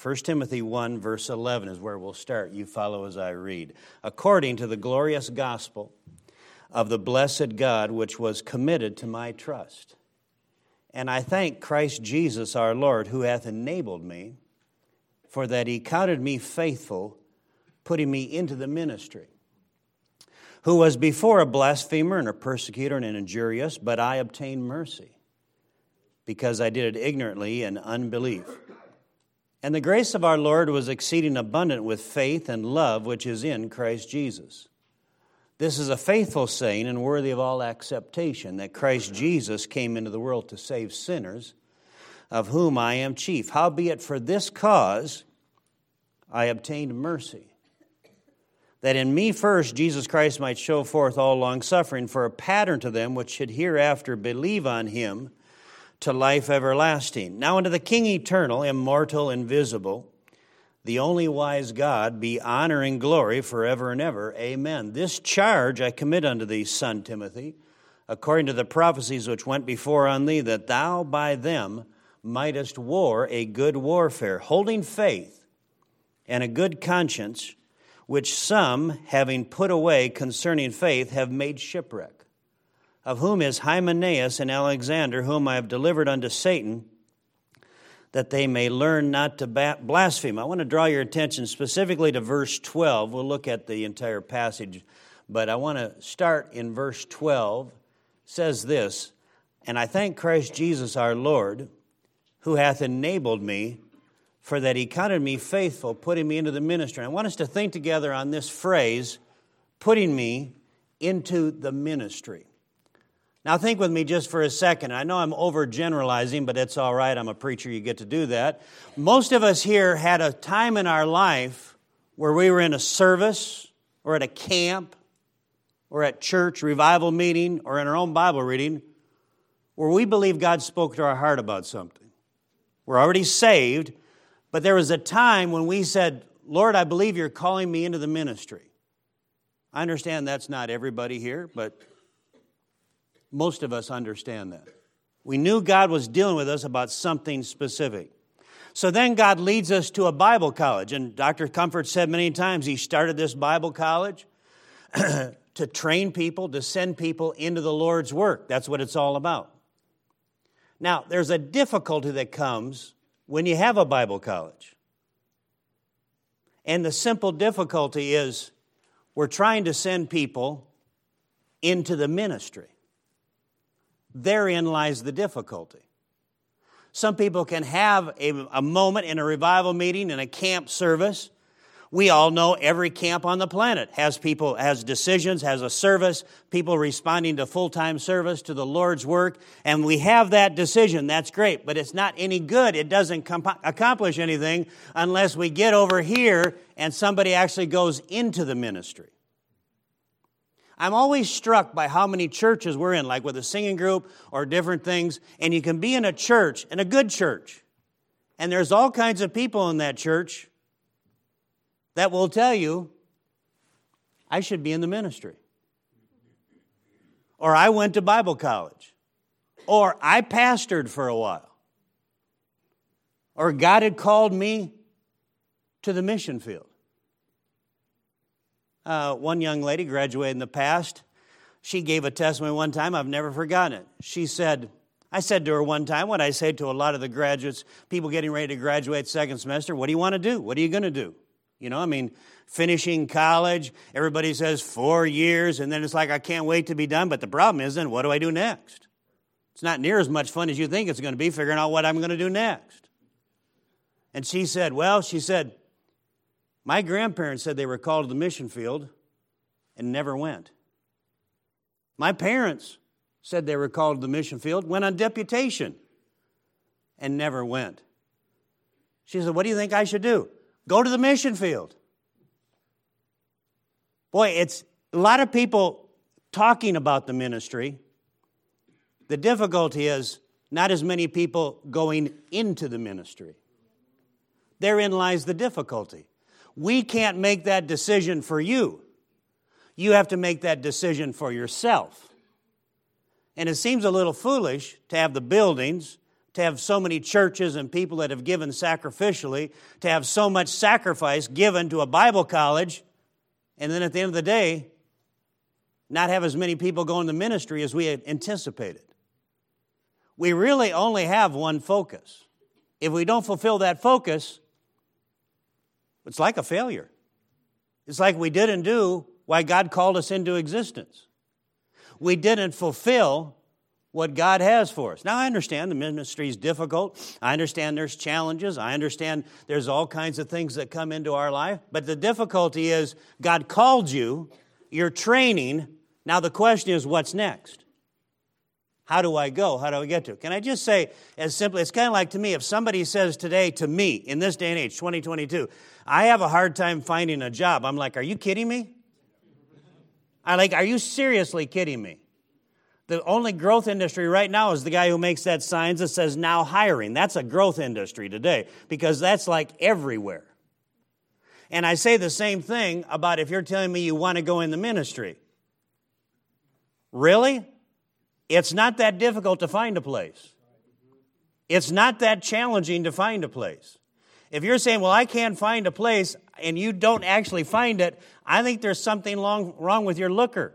1 Timothy 1, verse 11 is where we'll start. You follow as I read. According to the glorious gospel of the blessed God, which was committed to my trust. And I thank Christ Jesus our Lord, who hath enabled me, for that he counted me faithful, putting me into the ministry. Who was before a blasphemer and a persecutor and an injurious, but I obtained mercy, because I did it ignorantly in unbelief. And the grace of our Lord was exceeding abundant with faith and love which is in Christ Jesus. This is a faithful saying and worthy of all acceptation that Christ Jesus came into the world to save sinners, of whom I am chief. Howbeit, for this cause I obtained mercy, that in me first Jesus Christ might show forth all longsuffering for a pattern to them which should hereafter believe on him to life everlasting. Now unto the King eternal, immortal, invisible, the only wise God, be honor and glory forever and ever. Amen. This charge I commit unto thee, son Timothy, according to the prophecies which went before on thee, that thou by them mightest war a good warfare, holding faith and a good conscience, which some, having put away concerning faith, have made shipwreck of whom is Hymenaeus and Alexander, whom I have delivered unto Satan, that they may learn not to blaspheme. I want to draw your attention specifically to verse 12. We'll look at the entire passage, but I want to start in verse 12. It says this, and I thank Christ Jesus our Lord, who hath enabled me, for that he counted me faithful, putting me into the ministry. I want us to think together on this phrase, putting me into the ministry. Now, think with me just for a second. I know I'm overgeneralizing, but it's all right. I'm a preacher, you get to do that. Most of us here had a time in our life where we were in a service or at a camp or at church revival meeting or in our own Bible reading where we believe God spoke to our heart about something. We're already saved, but there was a time when we said, Lord, I believe you're calling me into the ministry. I understand that's not everybody here, but most of us understand that. We knew God was dealing with us about something specific. So then God leads us to a Bible college. And Dr. Comfort said many times he started this Bible college to train people, to send people into the Lord's work. That's what it's all about. Now, there's a difficulty that comes when you have a Bible college. And the simple difficulty is we're trying to send people into the ministry. Therein lies the difficulty. Some people can have a, a, moment in a revival meeting, in a camp service. We all know every camp on the planet has people, has decisions, has a service, people responding to full time service, to the Lord's work, and we have that decision. That's great, but it's not any good. It doesn't comp- accomplish anything unless we get over here and somebody actually goes into the ministry. I'm always struck by how many churches we're in, like with a singing group or different things, and you can be in a church, in a good church, and there's all kinds of people in that church that will tell you, I should be in the ministry. Or I went to Bible college. Or I pastored for a while. Or God had called me to the mission field. Uh, one young lady graduated in the past. She gave a testimony one time, I've never forgotten it. She said, I said to her one time, what I say to a lot of the graduates, people getting ready to graduate second semester, what do you want to do? What are you going to do? You know, I mean, finishing college, everybody says four years, and then it's like, I can't wait to be done. But the problem is, then what do I do next? It's not near as much fun as you think it's going to be figuring out what I'm going to do next. And she said, Well, she said, my grandparents said they were called to the mission field and never went. My parents said they were called to the mission field, went on deputation, and never went. She said, What do you think I should do? Go to the mission field. Boy, it's a lot of people talking about the ministry. The difficulty is not as many people going into the ministry. Therein lies the difficulty. We can't make that decision for you. You have to make that decision for yourself. And it seems a little foolish to have the buildings, to have so many churches and people that have given sacrificially, to have so much sacrifice given to a Bible college, and then at the end of the day, not have as many people go into ministry as we had anticipated. We really only have one focus. If we don't fulfill that focus, it's like a failure. It's like we didn't do why God called us into existence. We didn't fulfill what God has for us. Now, I understand the ministry is difficult. I understand there's challenges. I understand there's all kinds of things that come into our life. But the difficulty is God called you, you're training. Now, the question is, what's next? How do I go? How do I get to? Can I just say, as simply, it's kind of like to me, if somebody says today to me, in this day and age, 2022, I have a hard time finding a job. I'm like, are you kidding me? I like, are you seriously kidding me? The only growth industry right now is the guy who makes that signs that says now hiring. That's a growth industry today because that's like everywhere. And I say the same thing about if you're telling me you want to go in the ministry. Really? It's not that difficult to find a place. It's not that challenging to find a place. If you're saying, well, I can't find a place, and you don't actually find it, I think there's something long, wrong with your looker.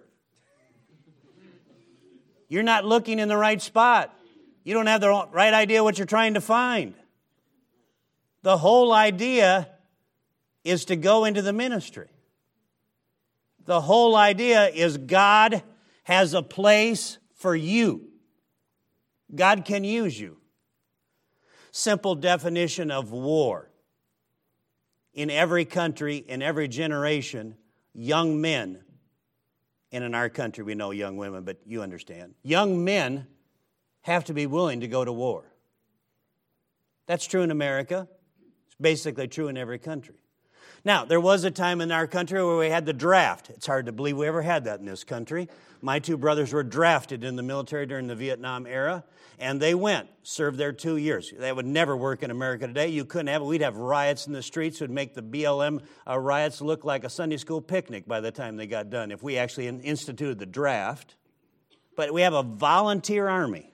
You're not looking in the right spot. You don't have the right idea what you're trying to find. The whole idea is to go into the ministry. The whole idea is God has a place for you. God can use you. Simple definition of war. In every country, in every generation, young men and in our country, we know young women, but you understand. Young men have to be willing to go to war. That's true in America. It's basically true in every country. Now, there was a time in our country where we had the draft. It's hard to believe we ever had that in this country. My two brothers were drafted in the military during the Vietnam era, and they went, served there two years. That would never work in America today. You couldn't have it. We'd have riots in the streets. Would make the BLM uh, riots look like a Sunday school picnic by the time they got done if we actually instituted the draft. But we have a volunteer army,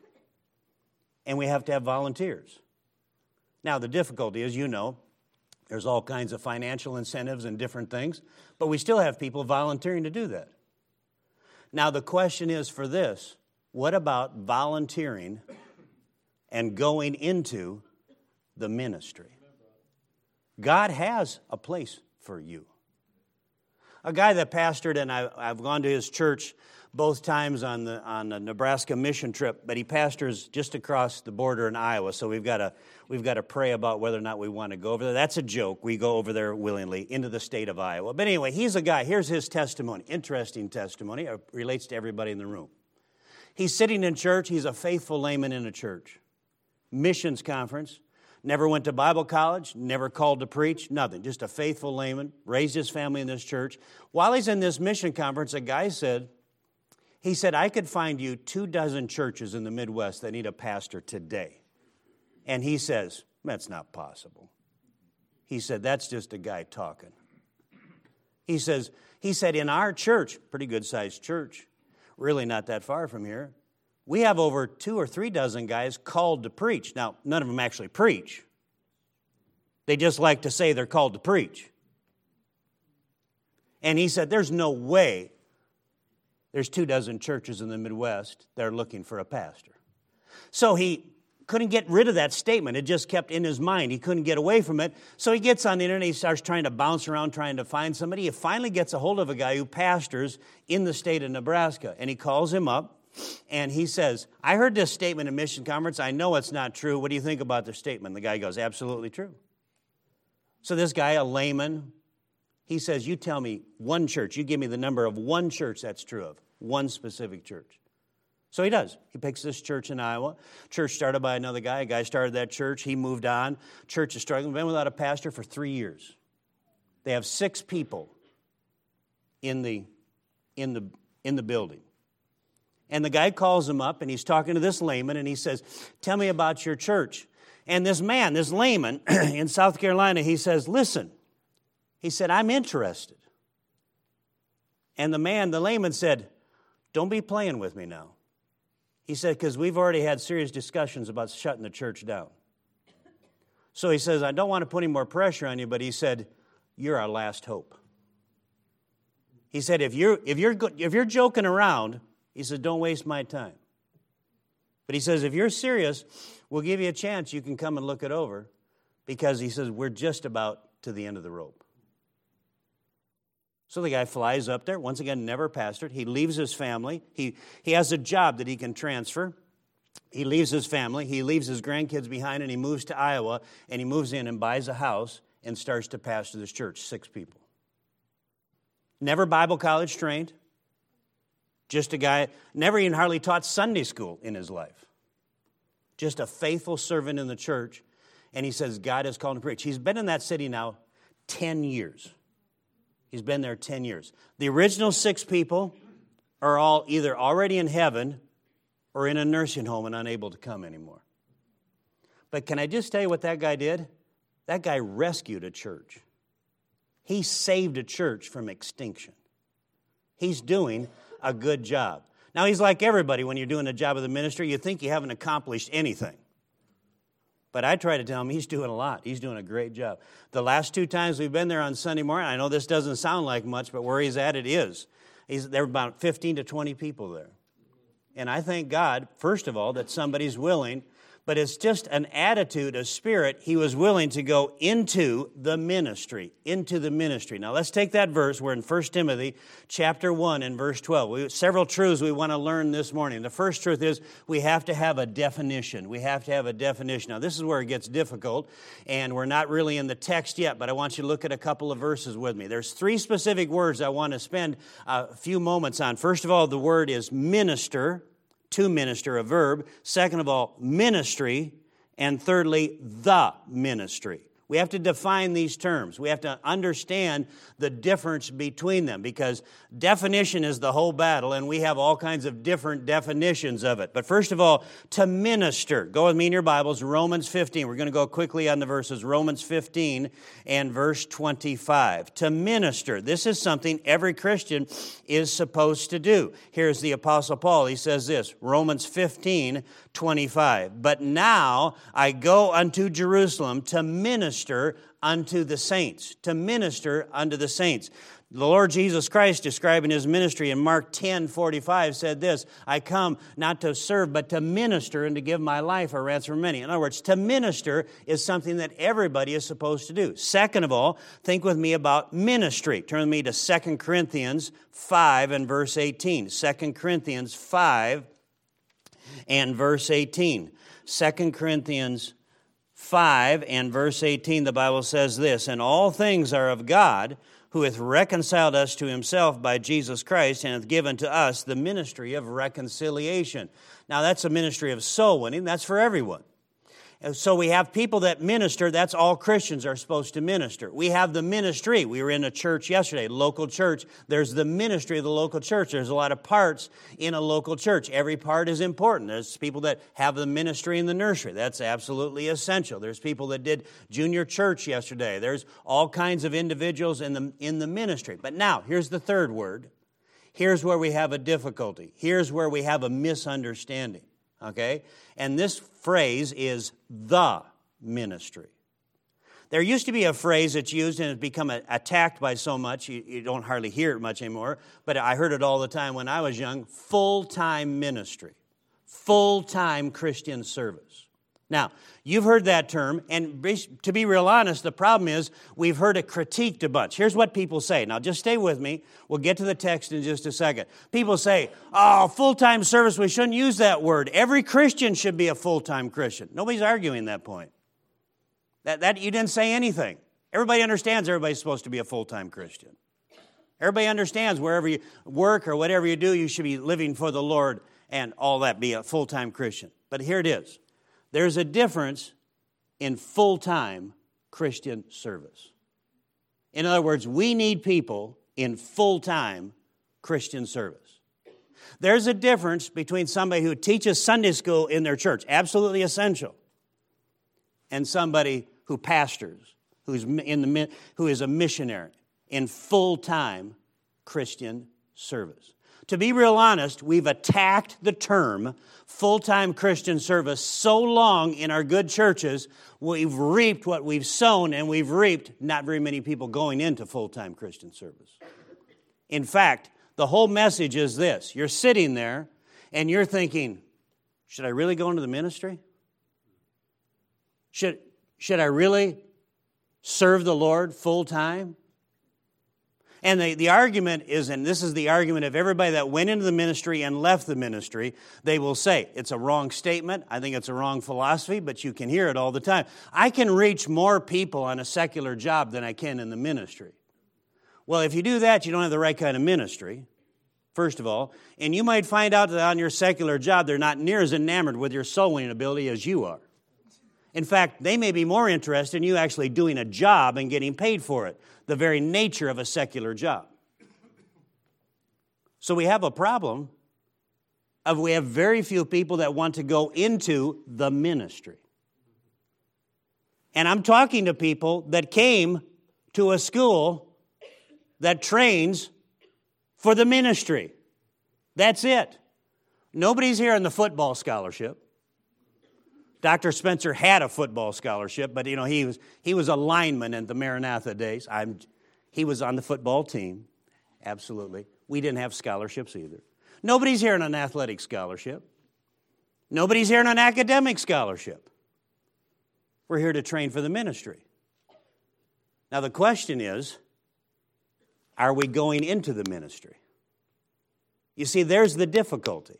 and we have to have volunteers. Now, the difficulty is, you know, there's all kinds of financial incentives and different things, but we still have people volunteering to do that. Now, the question is for this what about volunteering and going into the ministry? God has a place for you. A guy that pastored, and I, have gone to his church both times on the on the Nebraska mission trip, but he pastors just across the border in Iowa. So we've got to we've got to pray about whether or not we want to go over there. That's a joke. We go over there willingly into the state of Iowa. But anyway, he's a guy. Here's his testimony. Interesting testimony. It relates to everybody in the room. He's sitting in church. He's a faithful layman in a church. Missions conference. Never went to Bible college, never called to preach, nothing. Just a faithful layman, raised his family in this church. While he's in this mission conference, a guy said, he said, I could find you two dozen churches in the Midwest that need a pastor today. And he says, That's not possible. He said, That's just a guy talking. He says, he said, in our church, pretty good sized church, really not that far from here, we have over two or three dozen guys called to preach. Now, none of them actually preach. They just like to say they're called to preach. And he said, There's no way there's two dozen churches in the Midwest that are looking for a pastor. So he couldn't get rid of that statement. It just kept in his mind. He couldn't get away from it. So he gets on the internet, he starts trying to bounce around, trying to find somebody. He finally gets a hold of a guy who pastors in the state of Nebraska. And he calls him up and he says, I heard this statement in Mission Conference. I know it's not true. What do you think about the statement? The guy goes, Absolutely true. So this guy, a layman, he says, You tell me one church. You give me the number of one church that's true of, one specific church. So he does. He picks this church in Iowa. Church started by another guy. A guy started that church. He moved on. Church is struggling. Been without a pastor for three years. They have six people in the, in the, in the building. And the guy calls him up and he's talking to this layman and he says, Tell me about your church. And this man, this layman in South Carolina, he says, Listen, he said, I'm interested. And the man, the layman said, Don't be playing with me now. He said, because we've already had serious discussions about shutting the church down. So he says, I don't want to put any more pressure on you, but he said, You're our last hope. He said, If you're, if you're, if you're joking around, he said, Don't waste my time. But he says, If you're serious, we'll give you a chance. You can come and look it over because he says, We're just about to the end of the rope. So the guy flies up there, once again, never pastored. He leaves his family. He, he has a job that he can transfer. He leaves his family, he leaves his grandkids behind, and he moves to Iowa, and he moves in and buys a house and starts to pastor this church, six people. Never Bible college trained, just a guy, never even hardly taught Sunday school in his life. Just a faithful servant in the church, and he says, God has called him to preach. He's been in that city now 10 years. He's been there 10 years. The original six people are all either already in heaven or in a nursing home and unable to come anymore. But can I just tell you what that guy did? That guy rescued a church. He saved a church from extinction. He's doing a good job. Now, he's like everybody when you're doing a job of the ministry, you think you haven't accomplished anything. But I try to tell him he's doing a lot. He's doing a great job. The last two times we've been there on Sunday morning, I know this doesn't sound like much, but where he's at, it is. He's, there are about 15 to 20 people there. And I thank God, first of all, that somebody's willing but it's just an attitude, a spirit. He was willing to go into the ministry, into the ministry. Now let's take that verse. We're in 1 Timothy chapter 1 and verse 12. We, several truths we want to learn this morning. The first truth is we have to have a definition. We have to have a definition. Now this is where it gets difficult, and we're not really in the text yet, but I want you to look at a couple of verses with me. There's three specific words I want to spend a few moments on. First of all, the word is minister to minister, a verb. Second of all, ministry. And thirdly, the ministry. We have to define these terms. We have to understand the difference between them because definition is the whole battle, and we have all kinds of different definitions of it. But first of all, to minister. Go with me in your Bibles, Romans 15. We're going to go quickly on the verses, Romans 15 and verse 25. To minister. This is something every Christian is supposed to do. Here's the Apostle Paul. He says this Romans 15, 25. But now I go unto Jerusalem to minister unto the saints, to minister unto the saints. The Lord Jesus Christ, describing his ministry in Mark 10 45, said this I come not to serve, but to minister and to give my life a ransom for many. In other words, to minister is something that everybody is supposed to do. Second of all, think with me about ministry. Turn with me to 2 Corinthians 5 and verse 18. 2 Corinthians 5 and verse 18. 2 Corinthians 5 and verse 18, the Bible says this And all things are of God, who hath reconciled us to himself by Jesus Christ, and hath given to us the ministry of reconciliation. Now, that's a ministry of soul winning, that's for everyone. So we have people that minister. That's all Christians are supposed to minister. We have the ministry. We were in a church yesterday, local church. There's the ministry of the local church. There's a lot of parts in a local church. Every part is important. There's people that have the ministry in the nursery. That's absolutely essential. There's people that did junior church yesterday. There's all kinds of individuals in the, in the ministry. But now, here's the third word. Here's where we have a difficulty. Here's where we have a misunderstanding okay? And this phrase is the ministry. There used to be a phrase that's used and has become attacked by so much, you, you don't hardly hear it much anymore, but I heard it all the time when I was young full time ministry, full time Christian service. Now, you've heard that term, and to be real honest, the problem is we've heard it critiqued a bunch. Here's what people say. Now, just stay with me. We'll get to the text in just a second. People say, oh, full time service, we shouldn't use that word. Every Christian should be a full time Christian. Nobody's arguing that point. That, that, you didn't say anything. Everybody understands everybody's supposed to be a full time Christian. Everybody understands wherever you work or whatever you do, you should be living for the Lord and all that, be a full time Christian. But here it is. There's a difference in full time Christian service. In other words, we need people in full time Christian service. There's a difference between somebody who teaches Sunday school in their church, absolutely essential, and somebody who pastors, who's in the, who is a missionary in full time Christian service. To be real honest, we've attacked the term full time Christian service so long in our good churches, we've reaped what we've sown, and we've reaped not very many people going into full time Christian service. In fact, the whole message is this you're sitting there and you're thinking, should I really go into the ministry? Should, should I really serve the Lord full time? And the, the argument is, and this is the argument of everybody that went into the ministry and left the ministry, they will say, it's a wrong statement. I think it's a wrong philosophy, but you can hear it all the time. I can reach more people on a secular job than I can in the ministry. Well, if you do that, you don't have the right kind of ministry, first of all. And you might find out that on your secular job, they're not near as enamored with your soul winning ability as you are. In fact, they may be more interested in you actually doing a job and getting paid for it, the very nature of a secular job. So we have a problem of we have very few people that want to go into the ministry. And I'm talking to people that came to a school that trains for the ministry. That's it. Nobody's here on the football scholarship. Dr. Spencer had a football scholarship, but you know he was he was a lineman in the Maranatha days. I'm, he was on the football team, absolutely. We didn't have scholarships either. Nobody's here on an athletic scholarship. Nobody's here on an academic scholarship. We're here to train for the ministry. Now the question is, are we going into the ministry? You see, there's the difficulty.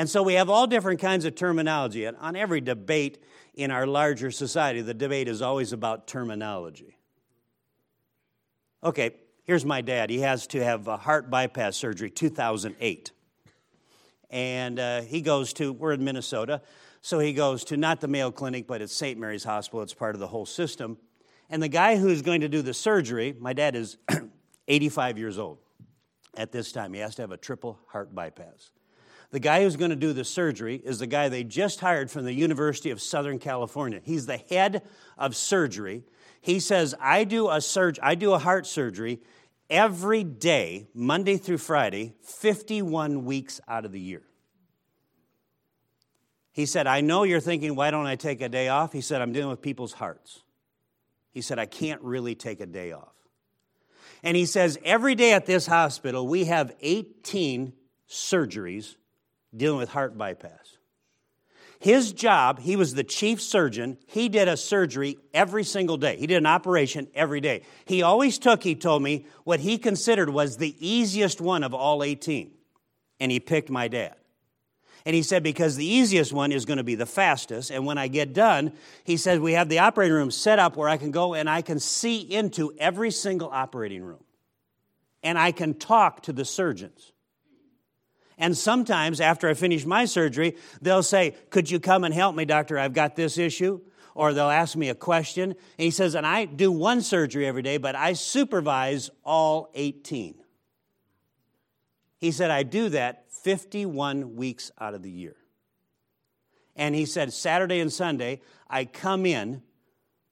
And so we have all different kinds of terminology. And on every debate in our larger society, the debate is always about terminology. Okay, here's my dad. He has to have a heart bypass surgery 2008. And uh, he goes to, we're in Minnesota, so he goes to not the Mayo Clinic, but it's St. Mary's Hospital. It's part of the whole system. And the guy who's going to do the surgery, my dad is 85 years old at this time. He has to have a triple heart bypass. The guy who's going to do the surgery is the guy they just hired from the University of Southern California. He's the head of surgery. He says, I do a surg- I do a heart surgery every day, Monday through Friday, 51 weeks out of the year. He said, I know you're thinking, why don't I take a day off? He said, I'm dealing with people's hearts. He said, I can't really take a day off. And he says, every day at this hospital, we have 18 surgeries dealing with heart bypass. His job, he was the chief surgeon. He did a surgery every single day. He did an operation every day. He always took, he told me, what he considered was the easiest one of all 18. And he picked my dad. And he said, because the easiest one is going to be the fastest. And when I get done, he said, we have the operating room set up where I can go and I can see into every single operating room. And I can talk to the surgeons. And sometimes after I finish my surgery, they'll say, Could you come and help me, doctor? I've got this issue. Or they'll ask me a question. And he says, And I do one surgery every day, but I supervise all 18. He said, I do that 51 weeks out of the year. And he said, Saturday and Sunday, I come in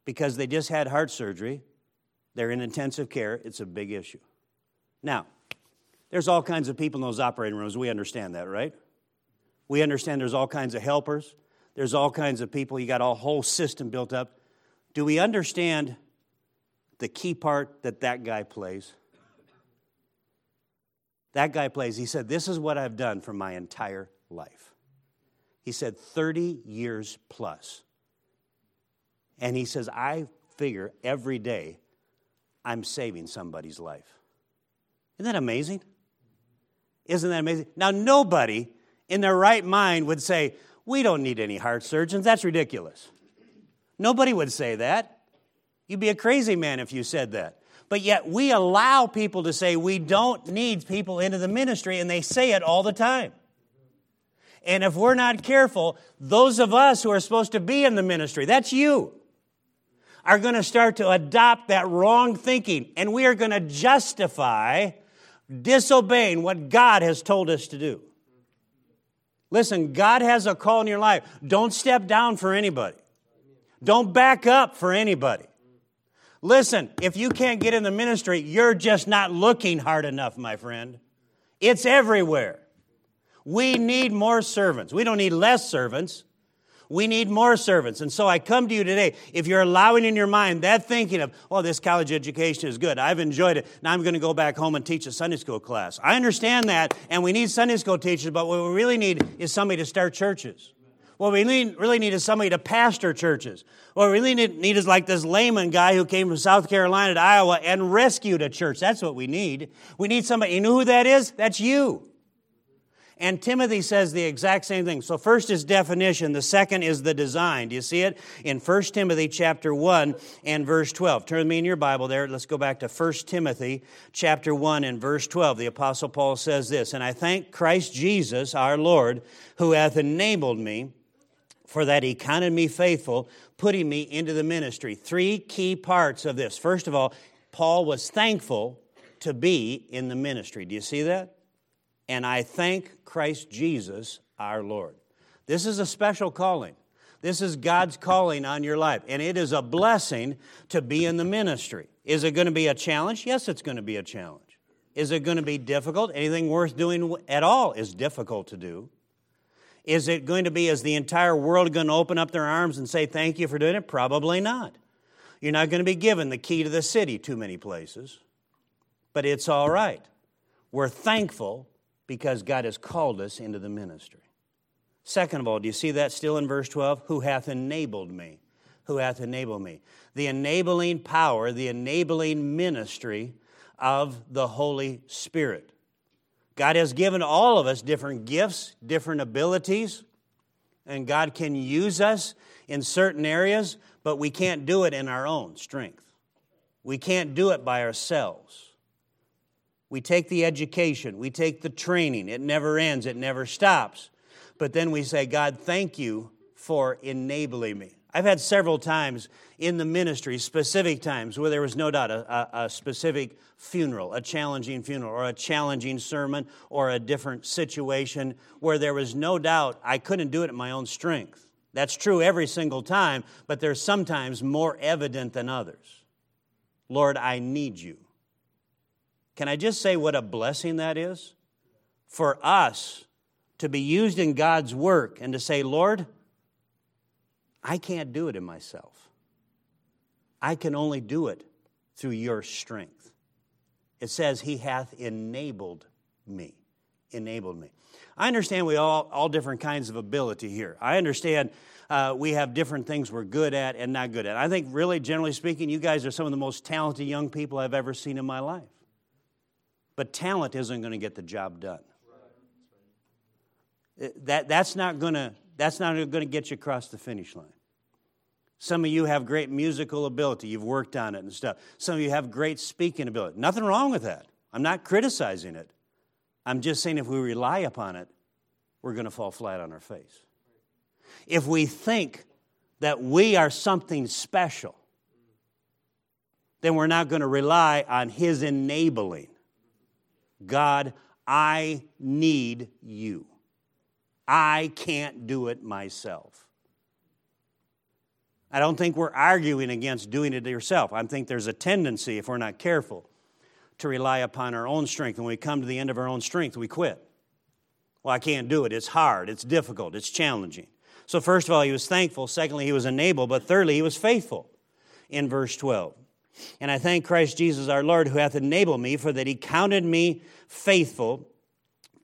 because they just had heart surgery. They're in intensive care. It's a big issue. Now, there's all kinds of people in those operating rooms. We understand that, right? We understand there's all kinds of helpers. There's all kinds of people. You got a whole system built up. Do we understand the key part that that guy plays? That guy plays, he said, This is what I've done for my entire life. He said, 30 years plus. And he says, I figure every day I'm saving somebody's life. Isn't that amazing? Isn't that amazing? Now, nobody in their right mind would say, We don't need any heart surgeons. That's ridiculous. Nobody would say that. You'd be a crazy man if you said that. But yet, we allow people to say we don't need people into the ministry, and they say it all the time. And if we're not careful, those of us who are supposed to be in the ministry, that's you, are going to start to adopt that wrong thinking, and we are going to justify disobeying what God has told us to do. Listen, God has a call in your life. Don't step down for anybody. Don't back up for anybody. Listen, if you can't get in the ministry, you're just not looking hard enough, my friend. It's everywhere. We need more servants. We don't need less servants. We need more servants. And so I come to you today. If you're allowing in your mind that thinking of, oh, this college education is good, I've enjoyed it, now I'm going to go back home and teach a Sunday school class. I understand that, and we need Sunday school teachers, but what we really need is somebody to start churches. What we really need is somebody to pastor churches. What we really need is like this layman guy who came from South Carolina to Iowa and rescued a church. That's what we need. We need somebody. You know who that is? That's you. And Timothy says the exact same thing. So first is definition, the second is the design. Do you see it? In 1 Timothy chapter 1 and verse 12. Turn me in your Bible there. Let's go back to 1 Timothy chapter 1 and verse 12. The apostle Paul says this, "And I thank Christ Jesus our Lord, who hath enabled me for that he counted me faithful, putting me into the ministry." Three key parts of this. First of all, Paul was thankful to be in the ministry. Do you see that? And I thank Christ Jesus our Lord. This is a special calling. This is God's calling on your life, and it is a blessing to be in the ministry. Is it going to be a challenge? Yes, it's going to be a challenge. Is it going to be difficult? Anything worth doing at all is difficult to do. Is it going to be, is the entire world going to open up their arms and say, Thank you for doing it? Probably not. You're not going to be given the key to the city too many places, but it's all right. We're thankful because God has called us into the ministry. Second of all, do you see that still in verse 12? Who hath enabled me? Who hath enabled me? The enabling power, the enabling ministry of the Holy Spirit. God has given all of us different gifts, different abilities, and God can use us in certain areas, but we can't do it in our own strength. We can't do it by ourselves. We take the education, we take the training. It never ends, it never stops. But then we say, God, thank you for enabling me. I've had several times in the ministry, specific times, where there was no doubt a, a, a, specific funeral, a challenging funeral, or a challenging sermon, or a different situation where there was no doubt I couldn't do it in my own strength. That's true every single time, but there's sometimes more evident than others. Lord, I need you. Can I just say what a blessing that is? For us to be used in God's work and to say, Lord, I can't do it in myself. I can only do it through your strength. It says, He hath enabled me. Enabled me. I understand we all all different kinds of ability here. I understand uh, we have different things we're good at and not good at. I think, really, generally speaking, you guys are some of the most talented young people I've ever seen in my life. But talent isn't going to get the job done. That, that's not going to that's not going to get you across the finish line. Some of you have great musical ability. You've worked on it and stuff. Some of you have great speaking ability. Nothing wrong with that. I'm not criticizing it. I'm just saying if we rely upon it, we're going to fall flat on our face. If we think that we are something special, then we're not going to rely on His enabling. God, I need you. I can't do it myself. I don't think we're arguing against doing it yourself. I think there's a tendency, if we're not careful, to rely upon our own strength. When we come to the end of our own strength, we quit. Well, I can't do it. It's hard, it's difficult, it's challenging. So, first of all, he was thankful. Secondly, he was enabled. But thirdly, he was faithful in verse 12. And I thank Christ Jesus our Lord, who hath enabled me, for that he counted me faithful,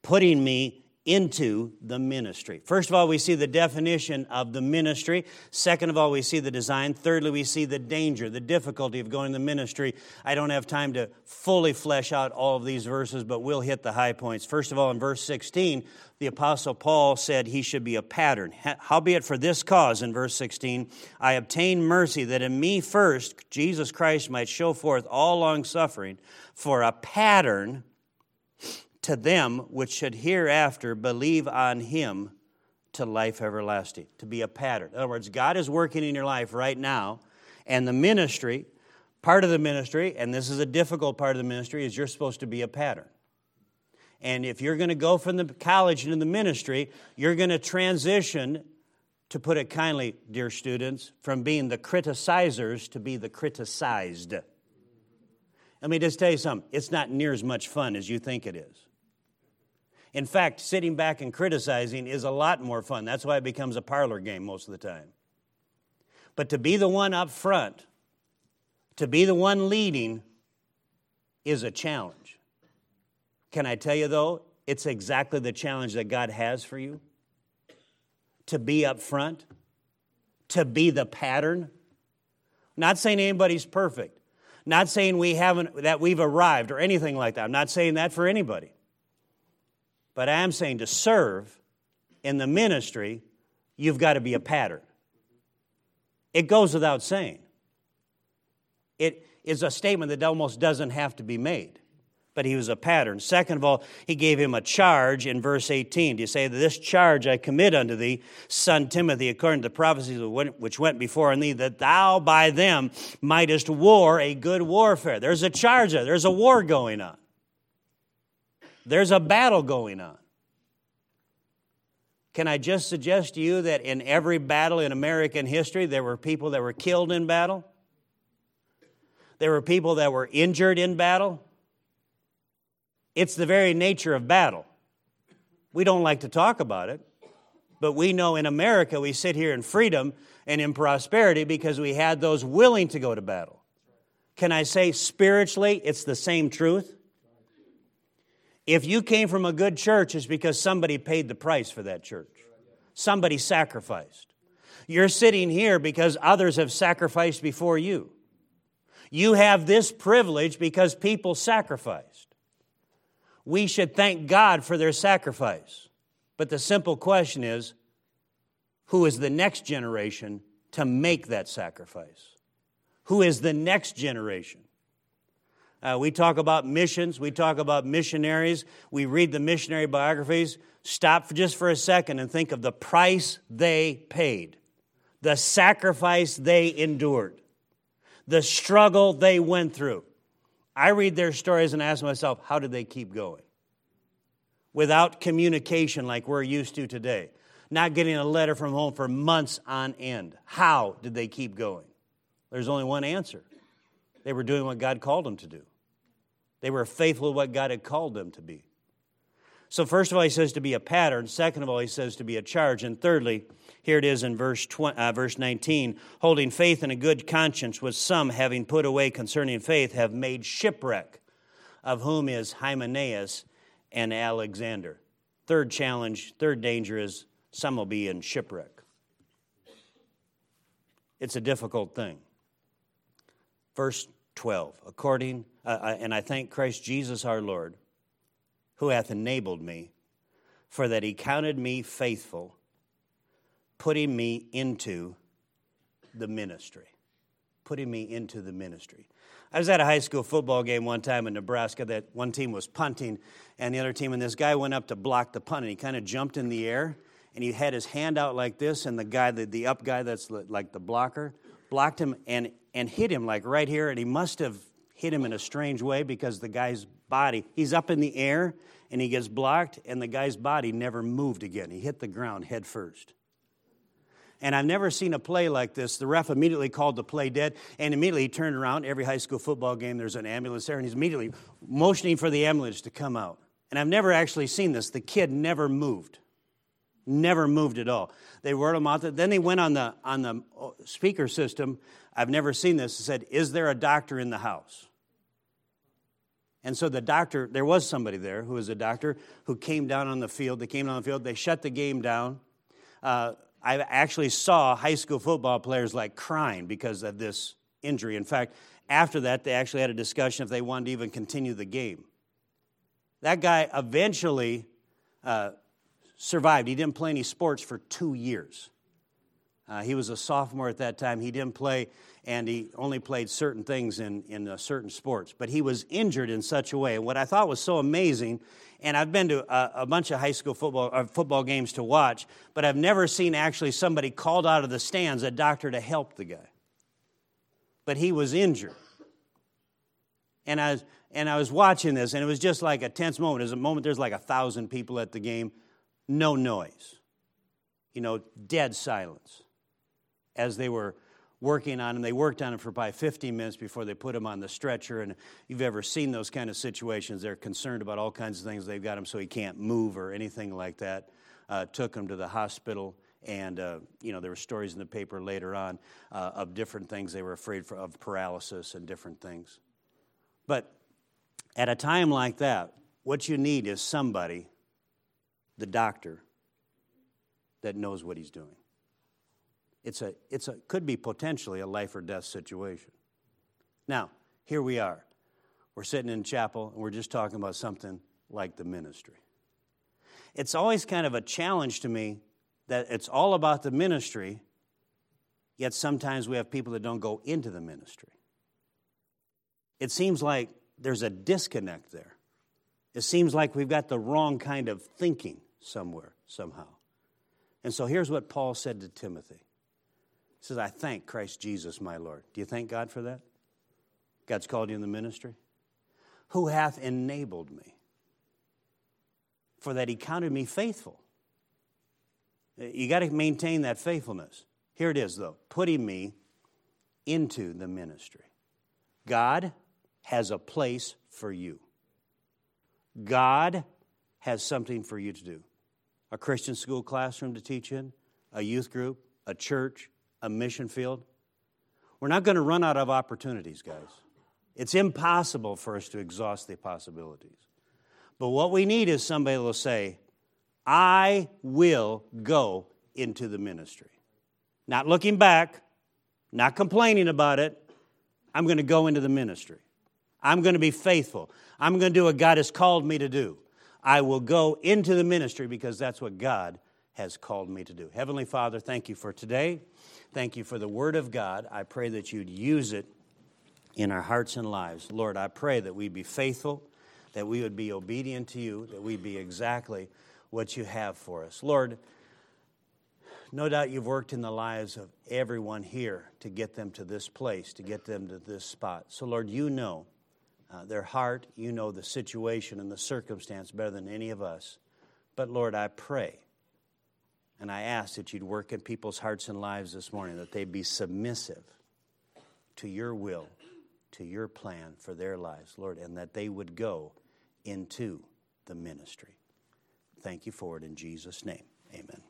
putting me into the ministry. First of all, we see the definition of the ministry. Second of all, we see the design. Thirdly, we see the danger, the difficulty of going to the ministry. I don't have time to fully flesh out all of these verses, but we'll hit the high points. First of all, in verse 16, the Apostle Paul said he should be a pattern. Howbeit for this cause, in verse 16, I obtain mercy that in me first Jesus Christ might show forth all long suffering for a pattern to them which should hereafter believe on him to life everlasting, to be a pattern. In other words, God is working in your life right now, and the ministry, part of the ministry, and this is a difficult part of the ministry, is you're supposed to be a pattern. And if you're going to go from the college into the ministry, you're going to transition, to put it kindly, dear students, from being the criticizers to be the criticized. Let me just tell you something it's not near as much fun as you think it is. In fact, sitting back and criticizing is a lot more fun. That's why it becomes a parlor game most of the time. But to be the one up front, to be the one leading, is a challenge. Can I tell you, though, it's exactly the challenge that God has for you? To be up front, to be the pattern. Not saying anybody's perfect. Not saying we haven't that we've arrived or anything like that. I'm not saying that for anybody. But I am saying to serve in the ministry, you've got to be a pattern. It goes without saying. It is a statement that almost doesn't have to be made, but he was a pattern. Second of all, he gave him a charge in verse 18. Do you say, This charge I commit unto thee, son Timothy, according to the prophecies which went before on thee, that thou by them mightest war a good warfare. There's a charge there, there's a war going on, there's a battle going on. Can I just suggest to you that in every battle in American history, there were people that were killed in battle? There were people that were injured in battle. It's the very nature of battle. We don't like to talk about it, but we know in America we sit here in freedom and in prosperity because we had those willing to go to battle. Can I say spiritually, it's the same truth? If you came from a good church, it's because somebody paid the price for that church, somebody sacrificed. You're sitting here because others have sacrificed before you. You have this privilege because people sacrificed. We should thank God for their sacrifice. But the simple question is who is the next generation to make that sacrifice? Who is the next generation? Uh, we talk about missions, we talk about missionaries, we read the missionary biographies. Stop for just for a second and think of the price they paid, the sacrifice they endured the struggle they went through. I read their stories and ask myself, how did they keep going? Without communication like we're used to today, not getting a letter from home for months on end. How did they keep going? There's only one answer they were doing what God called them to do, they were faithful to what God had called them to be. So, first of all, he says to be a pattern. Second of all, he says to be a charge. And thirdly, here it is in verse, 20, uh, verse 19 holding faith and a good conscience, which some, having put away concerning faith, have made shipwreck, of whom is Hymenaeus and Alexander. Third challenge, third danger is some will be in shipwreck. It's a difficult thing. Verse 12, according, uh, uh and I thank Christ Jesus our Lord who hath enabled me, for that he counted me faithful, putting me into the ministry. Putting me into the ministry. I was at a high school football game one time in Nebraska that one team was punting and the other team, and this guy went up to block the punt and he kind of jumped in the air and he had his hand out like this, and the guy, the, the up guy that's like the blocker, blocked him and, and hit him like right here, and he must have hit him in a strange way because the guy's body, he's up in the air and he gets blocked, and the guy's body never moved again. He hit the ground head first. And I've never seen a play like this. The ref immediately called the play dead, and immediately he turned around. Every high school football game, there's an ambulance there, and he's immediately motioning for the ambulance to come out. And I've never actually seen this. The kid never moved, never moved at all. They word him out. Then they went on the on the speaker system. I've never seen this. Said, "Is there a doctor in the house?" And so the doctor, there was somebody there who was a doctor who came down on the field. They came down on the field. They shut the game down. Uh, I actually saw high school football players like crying because of this injury. In fact, after that, they actually had a discussion if they wanted to even continue the game. That guy eventually uh, survived. He didn't play any sports for two years. Uh, he was a sophomore at that time. He didn't play, and he only played certain things in, in uh, certain sports. But he was injured in such a way. What I thought was so amazing, and I've been to a, a bunch of high school football, uh, football games to watch, but I've never seen actually somebody called out of the stands, a doctor, to help the guy. But he was injured. And I, was, and I was watching this, and it was just like a tense moment. There's a moment, there's like a thousand people at the game, no noise, you know, dead silence as they were working on him. They worked on him for probably 15 minutes before they put him on the stretcher. And you've ever seen those kind of situations, they're concerned about all kinds of things. They've got him so he can't move or anything like that. Uh, took him to the hospital. And, uh, you know, there were stories in the paper later on uh, of different things. They were afraid for, of paralysis and different things. But at a time like that, what you need is somebody, the doctor, that knows what he's doing. It's a, it's a, could be potentially a life or death situation. Now, here we are. We're sitting in chapel and we're just talking about something like the ministry. It's always kind of a challenge to me that it's all about the ministry, yet sometimes we have people that don't go into the ministry. It seems like there's a disconnect there. It seems like we've got the wrong kind of thinking somewhere, somehow. And so here's what Paul said to Timothy He says, I thank Christ Jesus, my Lord. Do you thank God for that? God's called you in the ministry? Who hath enabled me, for that he counted me faithful. You got to maintain that faithfulness. Here it is, though putting me into the ministry. God has a place for you. God has something for you to do a Christian school classroom to teach in, a youth group, a church, a mission field. We're not going to run out of opportunities, guys. It's impossible for us to exhaust the possibilities. But what we need is somebody will say, I will go into the ministry. Not looking back, not complaining about it. I'm going to go into the ministry. I'm going to be faithful. I'm going to do what God has called me to do. I will go into the ministry because that's what God has called me to do. Heavenly Father, thank you for today. Thank you for the Word of God. I pray that you'd use it in our hearts and lives. Lord, I pray that we'd be faithful, that we would be obedient to you, that we'd be exactly what you have for us. Lord, no doubt you've worked in the lives of everyone here to get them to this place, to get them to this spot. So, Lord, you know uh, their heart, you know the situation and the circumstance better than any of us. But, Lord, I pray and I ask that you'd work in people's hearts and lives this morning, that they'd be submissive to your will, to your plan for their lives, Lord, and that they would go into the ministry. Thank you for it in Jesus' name. Amen.